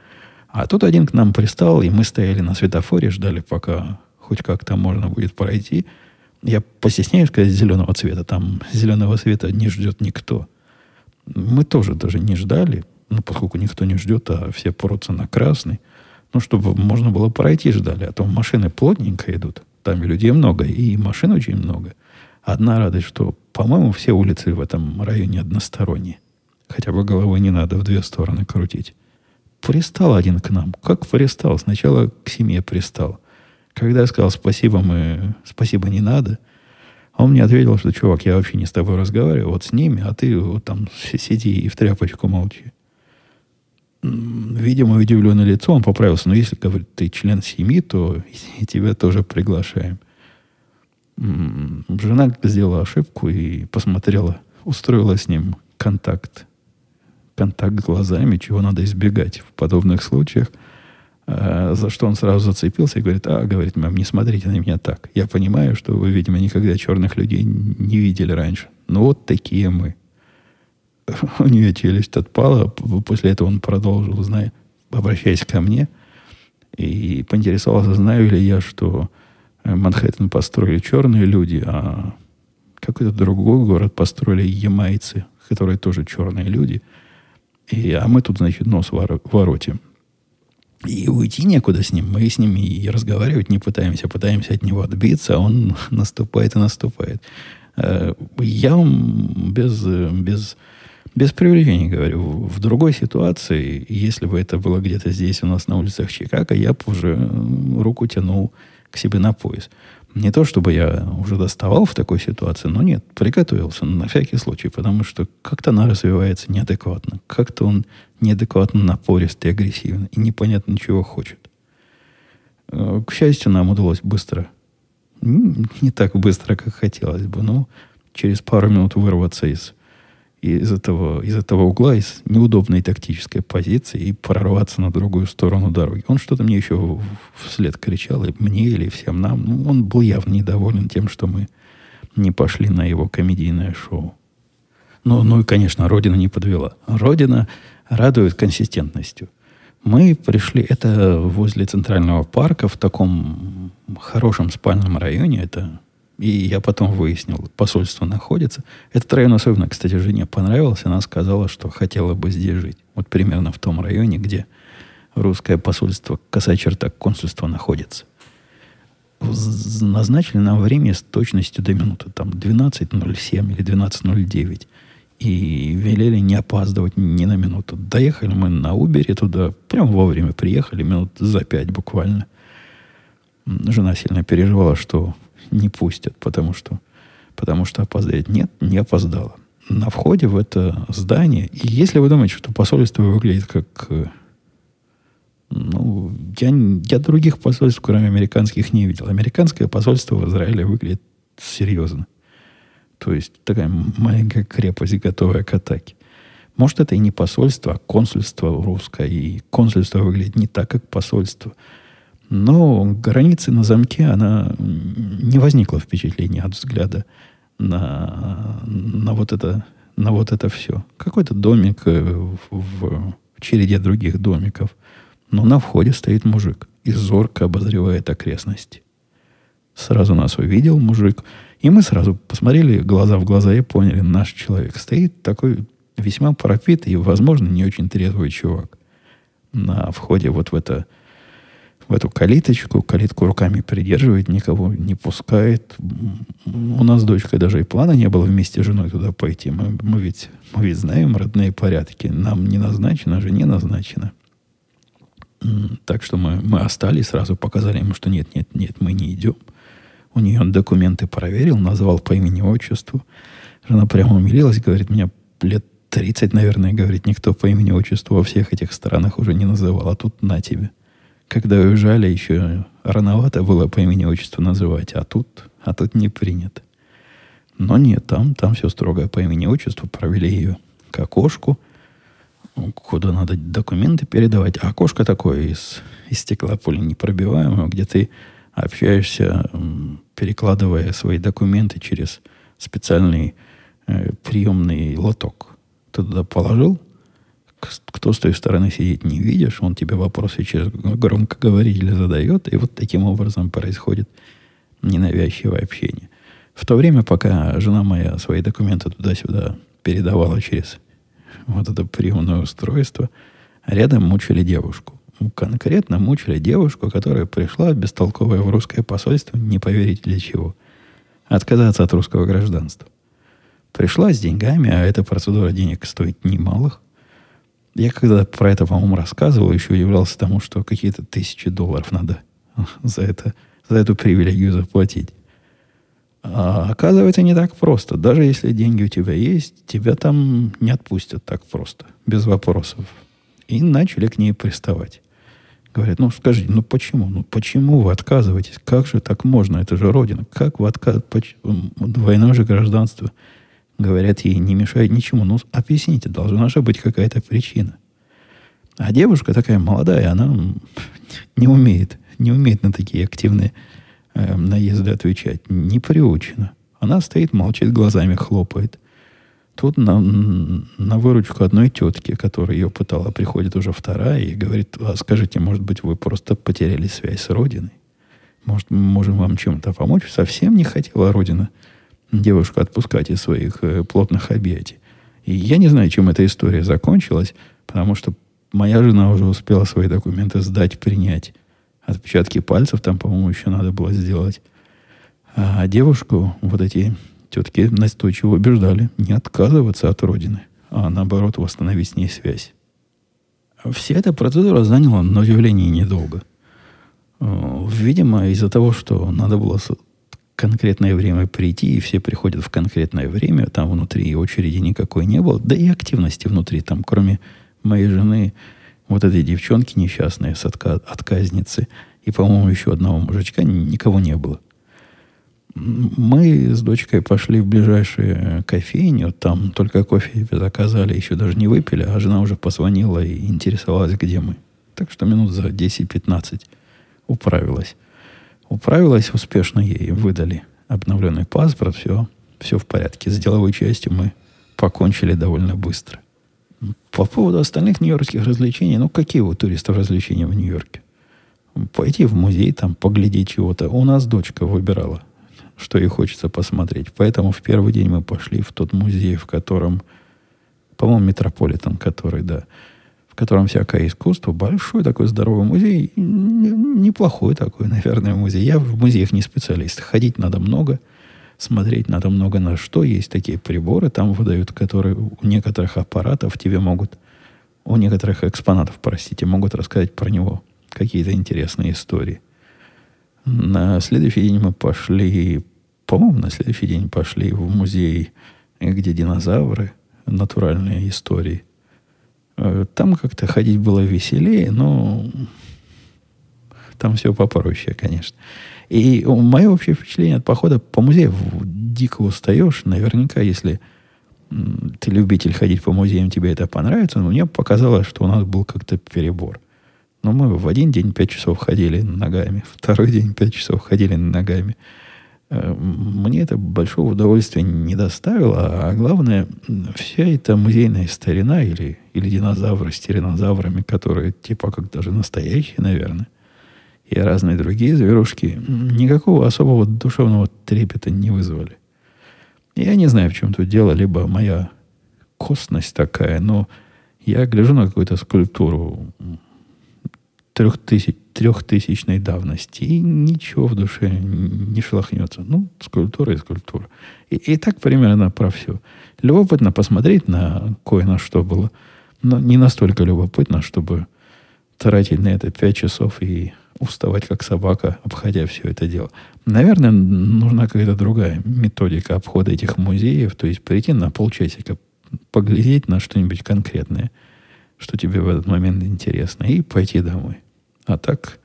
А тут один к нам пристал, и мы стояли на светофоре, ждали, пока хоть как-то можно будет пройти – я постесняюсь сказать зеленого цвета. Там зеленого цвета не ждет никто. Мы тоже даже не ждали, ну, поскольку никто не ждет, а все порутся на красный. Ну, чтобы можно было пройти, ждали. А то машины плотненько идут. там и людей много, и машин очень много. Одна радость, что, по-моему, все улицы в этом районе односторонние. Хотя бы головой не надо в две стороны крутить. Пристал один к нам. Как пристал? Сначала к семье пристал. Когда я сказал спасибо, мы спасибо не надо, он мне ответил, что, чувак, я вообще не с тобой разговариваю, вот с ними, а ты вот там сиди и в тряпочку молчи. Видимо, удивленное лицо, он поправился. Но если, говорит, ты член семьи, то и тебя тоже приглашаем. Жена сделала ошибку и посмотрела, устроила с ним контакт. Контакт глазами, чего надо избегать в подобных случаях. А, за что он сразу зацепился и говорит, а, говорит, мам, не смотрите на меня так. Я понимаю, что вы, видимо, никогда черных людей не видели раньше. Но вот такие мы. У нее челюсть отпала. После этого он продолжил, зная, обращаясь ко мне, и поинтересовался, знаю ли я, что Манхэттен построили черные люди, а какой-то другой город построили ямайцы, которые тоже черные люди. И, а мы тут, значит, нос воротим. И уйти некуда с ним. Мы с ним и разговаривать не пытаемся, пытаемся от него отбиться, а он наступает и наступает. Э, я вам без, без, без привлечения говорю. В другой ситуации, если бы это было где-то здесь у нас на улицах Чикаго, я бы уже руку тянул к себе на пояс. Не то, чтобы я уже доставал в такой ситуации, но нет, приготовился на всякий случай, потому что как-то она развивается неадекватно. Как-то он неадекватно напористый, агрессивный и непонятно чего хочет. Э, к счастью, нам удалось быстро, не так быстро, как хотелось бы, но через пару минут вырваться из из этого, из этого угла, из неудобной тактической позиции и прорваться на другую сторону дороги. Он что-то мне еще вслед кричал, и мне или всем нам. Ну, он был явно недоволен тем, что мы не пошли на его комедийное шоу. Ну, ну и, конечно, Родина не подвела. Родина радует консистентностью. Мы пришли, это возле Центрального парка, в таком хорошем спальном районе, это и я потом выяснил, посольство находится. Этот район особенно, кстати, жене понравился. Она сказала, что хотела бы здесь жить. Вот примерно в том районе, где русское посольство, косая черта консульства находится. Назначили нам время с точностью до минуты. Там 12.07 или 12.09. И велели не опаздывать ни на минуту. Доехали мы на Убере туда. Прям вовремя приехали, минут за пять буквально. Жена сильно переживала, что не пустят, потому что, потому что опоздает. Нет, не опоздала. На входе в это здание, и если вы думаете, что посольство выглядит как... Э, ну, я, я других посольств, кроме американских, не видел. Американское посольство в Израиле выглядит серьезно. То есть такая маленькая крепость, готовая к атаке. Может, это и не посольство, а консульство русское. И консульство выглядит не так, как посольство. Но границы на замке, она не возникла впечатления от взгляда на, на, вот, это, на вот это все. Какой-то домик э, в, в череде других домиков. Но на входе стоит мужик и зорко обозревает окрестности. Сразу нас увидел мужик, и мы сразу посмотрели глаза в глаза и поняли, наш человек стоит такой весьма пропитый и, возможно, не очень трезвый чувак на входе вот в это в эту калиточку, калитку руками придерживает, никого не пускает. У нас с дочкой даже и плана не было вместе с женой туда пойти. Мы, мы, ведь, мы ведь знаем родные порядки. Нам не назначено, жене назначено. Так что мы, мы остались, сразу показали ему, что нет, нет, нет, мы не идем. У нее он документы проверил, назвал по имени-отчеству. Жена прямо умилилась, говорит, меня лет 30, наверное, говорит, никто по имени-отчеству во всех этих странах уже не называл, а тут на тебе – когда уезжали, еще рановато было по имени-отчеству называть, а тут, а тут не принято. Но нет, там, там все строго по имени-отчеству. Провели ее к окошку, куда надо документы передавать. А окошко такое из, из стекла пули непробиваемого, где ты общаешься, перекладывая свои документы через специальный э, приемный лоток. Ты туда положил, кто с той стороны сидит, не видишь, он тебе вопросы через громкоговоритель задает, и вот таким образом происходит ненавязчивое общение. В то время, пока жена моя свои документы туда-сюда передавала через вот это приемное устройство, рядом мучили девушку. конкретно мучили девушку, которая пришла бестолковая в русское посольство, не поверите для чего. Отказаться от русского гражданства. Пришла с деньгами, а эта процедура денег стоит немалых. Я когда про это, по-моему, рассказывал, еще удивлялся тому, что какие-то тысячи долларов надо за, это, за эту привилегию заплатить. А оказывается, не так просто. Даже если деньги у тебя есть, тебя там не отпустят так просто, без вопросов. И начали к ней приставать. Говорят, ну скажите, ну почему? Ну почему вы отказываетесь? Как же так можно? Это же Родина. Как вы отказываетесь? Двойное же гражданство. Говорят, ей не мешает ничему. Ну, объясните, должна же быть какая-то причина. А девушка такая молодая, она не умеет, не умеет на такие активные э, наезды отвечать. Не приучена. Она стоит, молчит, глазами хлопает. Тут на, на выручку одной тетки, которая ее пытала, приходит уже вторая и говорит, а скажите, может быть, вы просто потеряли связь с Родиной? Может, мы можем вам чем-то помочь? Совсем не хотела Родина девушку отпускать из своих э, плотных объятий. И я не знаю, чем эта история закончилась, потому что моя жена уже успела свои документы сдать, принять. Отпечатки пальцев там, по-моему, еще надо было сделать. А девушку вот эти тетки настойчиво убеждали не отказываться от родины, а наоборот восстановить с ней связь. Вся эта процедура заняла, на удивление, недолго. Э, видимо, из-за того, что надо было конкретное время прийти, и все приходят в конкретное время, там внутри очереди никакой не было, да и активности внутри, там кроме моей жены, вот этой девчонки несчастной с отка- отказницы, и, по-моему, еще одного мужичка, никого не было. Мы с дочкой пошли в ближайшую кофейню, там только кофе заказали, еще даже не выпили, а жена уже позвонила и интересовалась, где мы. Так что минут за 10-15 управилась. Управилась успешно ей, выдали обновленный паспорт, все, все в порядке. С деловой частью мы покончили довольно быстро. По поводу остальных нью-йоркских развлечений, ну какие у туристов развлечения в Нью-Йорке? Пойти в музей, там, поглядеть чего-то. У нас дочка выбирала что ей хочется посмотреть. Поэтому в первый день мы пошли в тот музей, в котором, по-моему, Метрополитен, который, да, в котором всякое искусство. Большой такой здоровый музей. Неплохой такой, наверное, музей. Я в музеях не специалист. Ходить надо много, смотреть надо много на что. Есть такие приборы там выдают, которые у некоторых аппаратов тебе могут, у некоторых экспонатов, простите, могут рассказать про него какие-то интересные истории. На следующий день мы пошли по-моему, на следующий день пошли в музей, где динозавры, натуральные истории. Э, там как-то ходить было веселее, но там все попроще, конечно. И мое общее впечатление от похода по музею дико устаешь. Наверняка, если ты любитель ходить по музеям, тебе это понравится. Но мне показалось, что у нас был как-то перебор. Но мы в один день пять часов ходили ногами, второй день пять часов ходили ногами. Э, мне это большого удовольствия не доставило, а главное, вся эта музейная старина или, или динозавры с тиранозаврами, которые типа как даже настоящие, наверное, и разные другие зверушки, никакого особого душевного трепета не вызвали. Я не знаю, в чем тут дело, либо моя костность такая, но я гляжу на какую-то скульптуру трехтысяч, трехтысячной давности, и ничего в душе не шелохнется. Ну, скульптура и скульптура. И, и так примерно про все. Любопытно посмотреть на кое-на что было, но не настолько любопытно, чтобы тратить на это пять часов и уставать как собака, обходя все это дело. Наверное, нужна какая-то другая методика обхода этих музеев, то есть прийти на полчасика, поглядеть на что-нибудь конкретное – что тебе в этот момент интересно, и пойти домой. А так,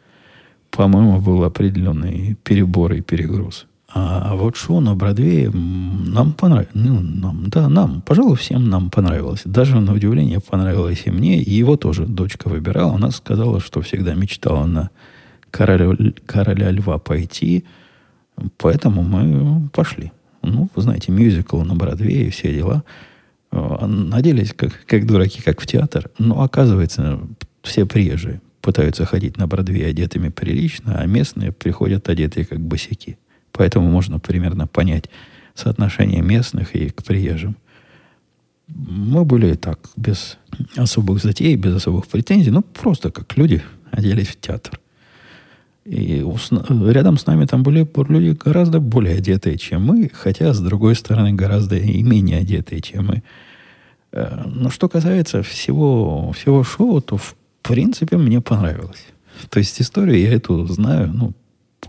по-моему, был определенный перебор и перегруз. А вот шоу на Бродвее нам понравилось. Ну, нам, да, нам, пожалуй, всем нам понравилось. Даже на удивление понравилось и мне. И его тоже дочка выбирала. Она сказала, что всегда мечтала на короля, короля льва пойти. Поэтому мы пошли. Ну, вы знаете, мюзикл на Бродвее и все дела – наделись как, как дураки, как в театр. Но оказывается, все приезжие пытаются ходить на Бродвей одетыми прилично, а местные приходят одетые как босики. Поэтому можно примерно понять соотношение местных и к приезжим. Мы были так, без особых затей, без особых претензий, ну, просто как люди оделись в театр. И рядом с нами там были люди гораздо более одетые, чем мы, хотя, с другой стороны, гораздо и менее одетые, чем мы. Э, но что касается всего, всего шоу, то, в принципе, мне понравилось. То есть историю я эту знаю, ну,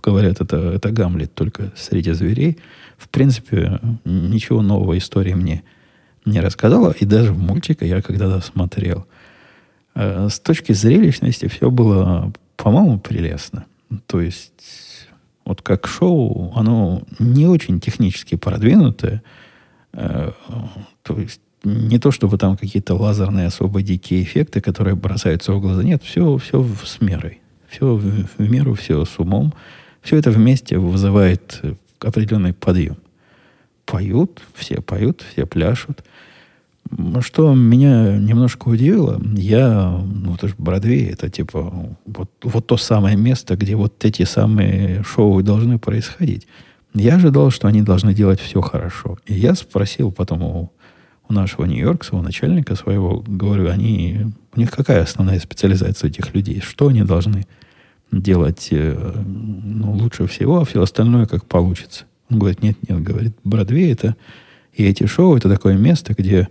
говорят, это, это Гамлет только среди зверей. В принципе, ничего нового истории мне не рассказала. И даже в мультике я когда-то смотрел. Э, с точки зрелищности все было, по-моему, прелестно. То есть, вот как шоу, оно не очень технически продвинутое. Э, то есть, не то, чтобы там какие-то лазерные особо дикие эффекты, которые бросаются в глаза. Нет, все, все с мерой. Все в, в меру, все с умом. Все это вместе вызывает определенный подъем. Поют, все поют, все пляшут. Что меня немножко удивило, я, ну, это же Бродвей, это типа вот, вот то самое место, где вот эти самые шоу должны происходить. Я ожидал, что они должны делать все хорошо. И я спросил потом у, у нашего Нью-Йоркского начальника своего, говорю, они, у них какая основная специализация этих людей? Что они должны делать э, ну, лучше всего, а все остальное как получится? Он говорит, нет, нет, говорит, Бродвей это и эти шоу это такое место, где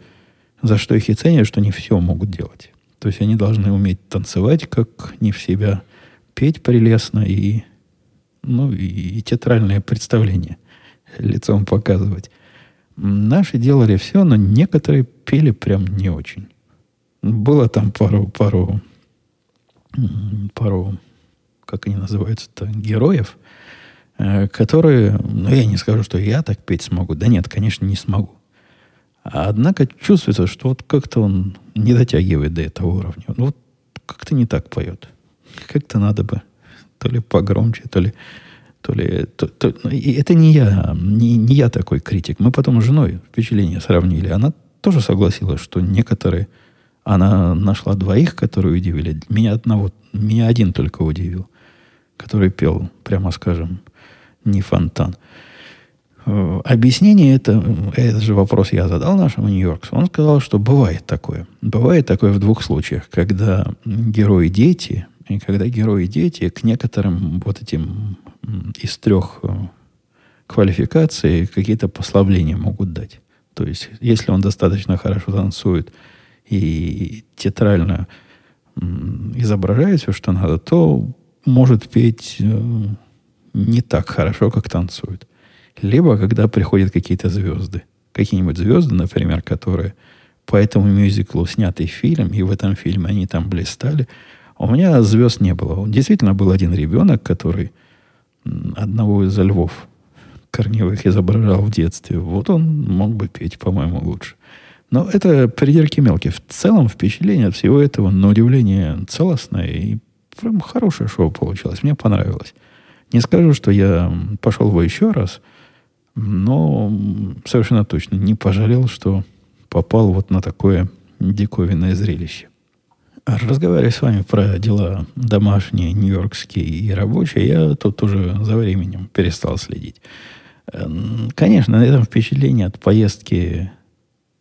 за что их и ценят, что они все могут делать. То есть они должны уметь танцевать, как не в себя, петь прелестно и, ну, и, и театральное представление лицом показывать. Наши делали все, но некоторые пели прям не очень. Было там пару, пару, пару, как они называются-то, героев, э, которые, ну, я не скажу, что я так петь смогу. Да нет, конечно, не смогу. Однако чувствуется, что вот как-то он не дотягивает до этого уровня. Ну, вот как-то не так поет. Как-то надо бы то ли погромче, то ли... То ли то, то, ну, и это не я, не, не я такой критик. Мы потом с женой впечатление сравнили. Она тоже согласилась, что некоторые... Она нашла двоих, которые удивили. Меня одного, меня один только удивил, который пел, прямо скажем, не фонтан. Э, объяснение это, этот же вопрос я задал нашему Нью-Йорксу. Он сказал, что бывает такое. Бывает такое в двух случаях. Когда герои дети, и когда герои дети к некоторым вот этим из трех э, квалификаций какие-то послабления могут дать. То есть, если он достаточно хорошо танцует и театрально изображает все, что надо, то может петь э, не так хорошо, как танцует. Либо когда приходят какие-то звезды. Какие-нибудь звезды, например, которые по этому мюзиклу снятый фильм, и в этом фильме они там блистали. А у меня звезд не было. Действительно был один ребенок, который одного из львов корневых изображал в детстве. Вот он мог бы петь, по-моему, лучше. Но это придирки мелкие. В целом впечатление от всего этого, на удивление, целостное и прям хорошее шоу получилось. Мне понравилось. Не скажу, что я пошел его еще раз – но совершенно точно не пожалел, что попал вот на такое диковинное зрелище. Разговаривая с вами про дела домашние, нью-йоркские и рабочие, я тут уже за временем перестал следить. Конечно, на этом впечатление от поездки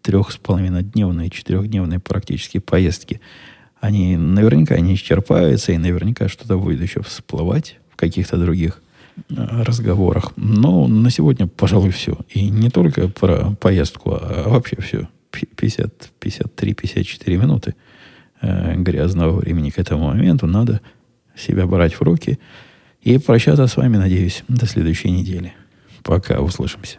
трех с половиной дневной, четырехдневной практически поездки, они наверняка не исчерпаются, и наверняка что-то будет еще всплывать в каких-то других разговорах. Но на сегодня, пожалуй, все. И не только про поездку, а вообще все. 50, 53, 54 минуты э, грязного времени к этому моменту. Надо себя брать в руки и прощаться с вами, надеюсь, до следующей недели. Пока, услышимся.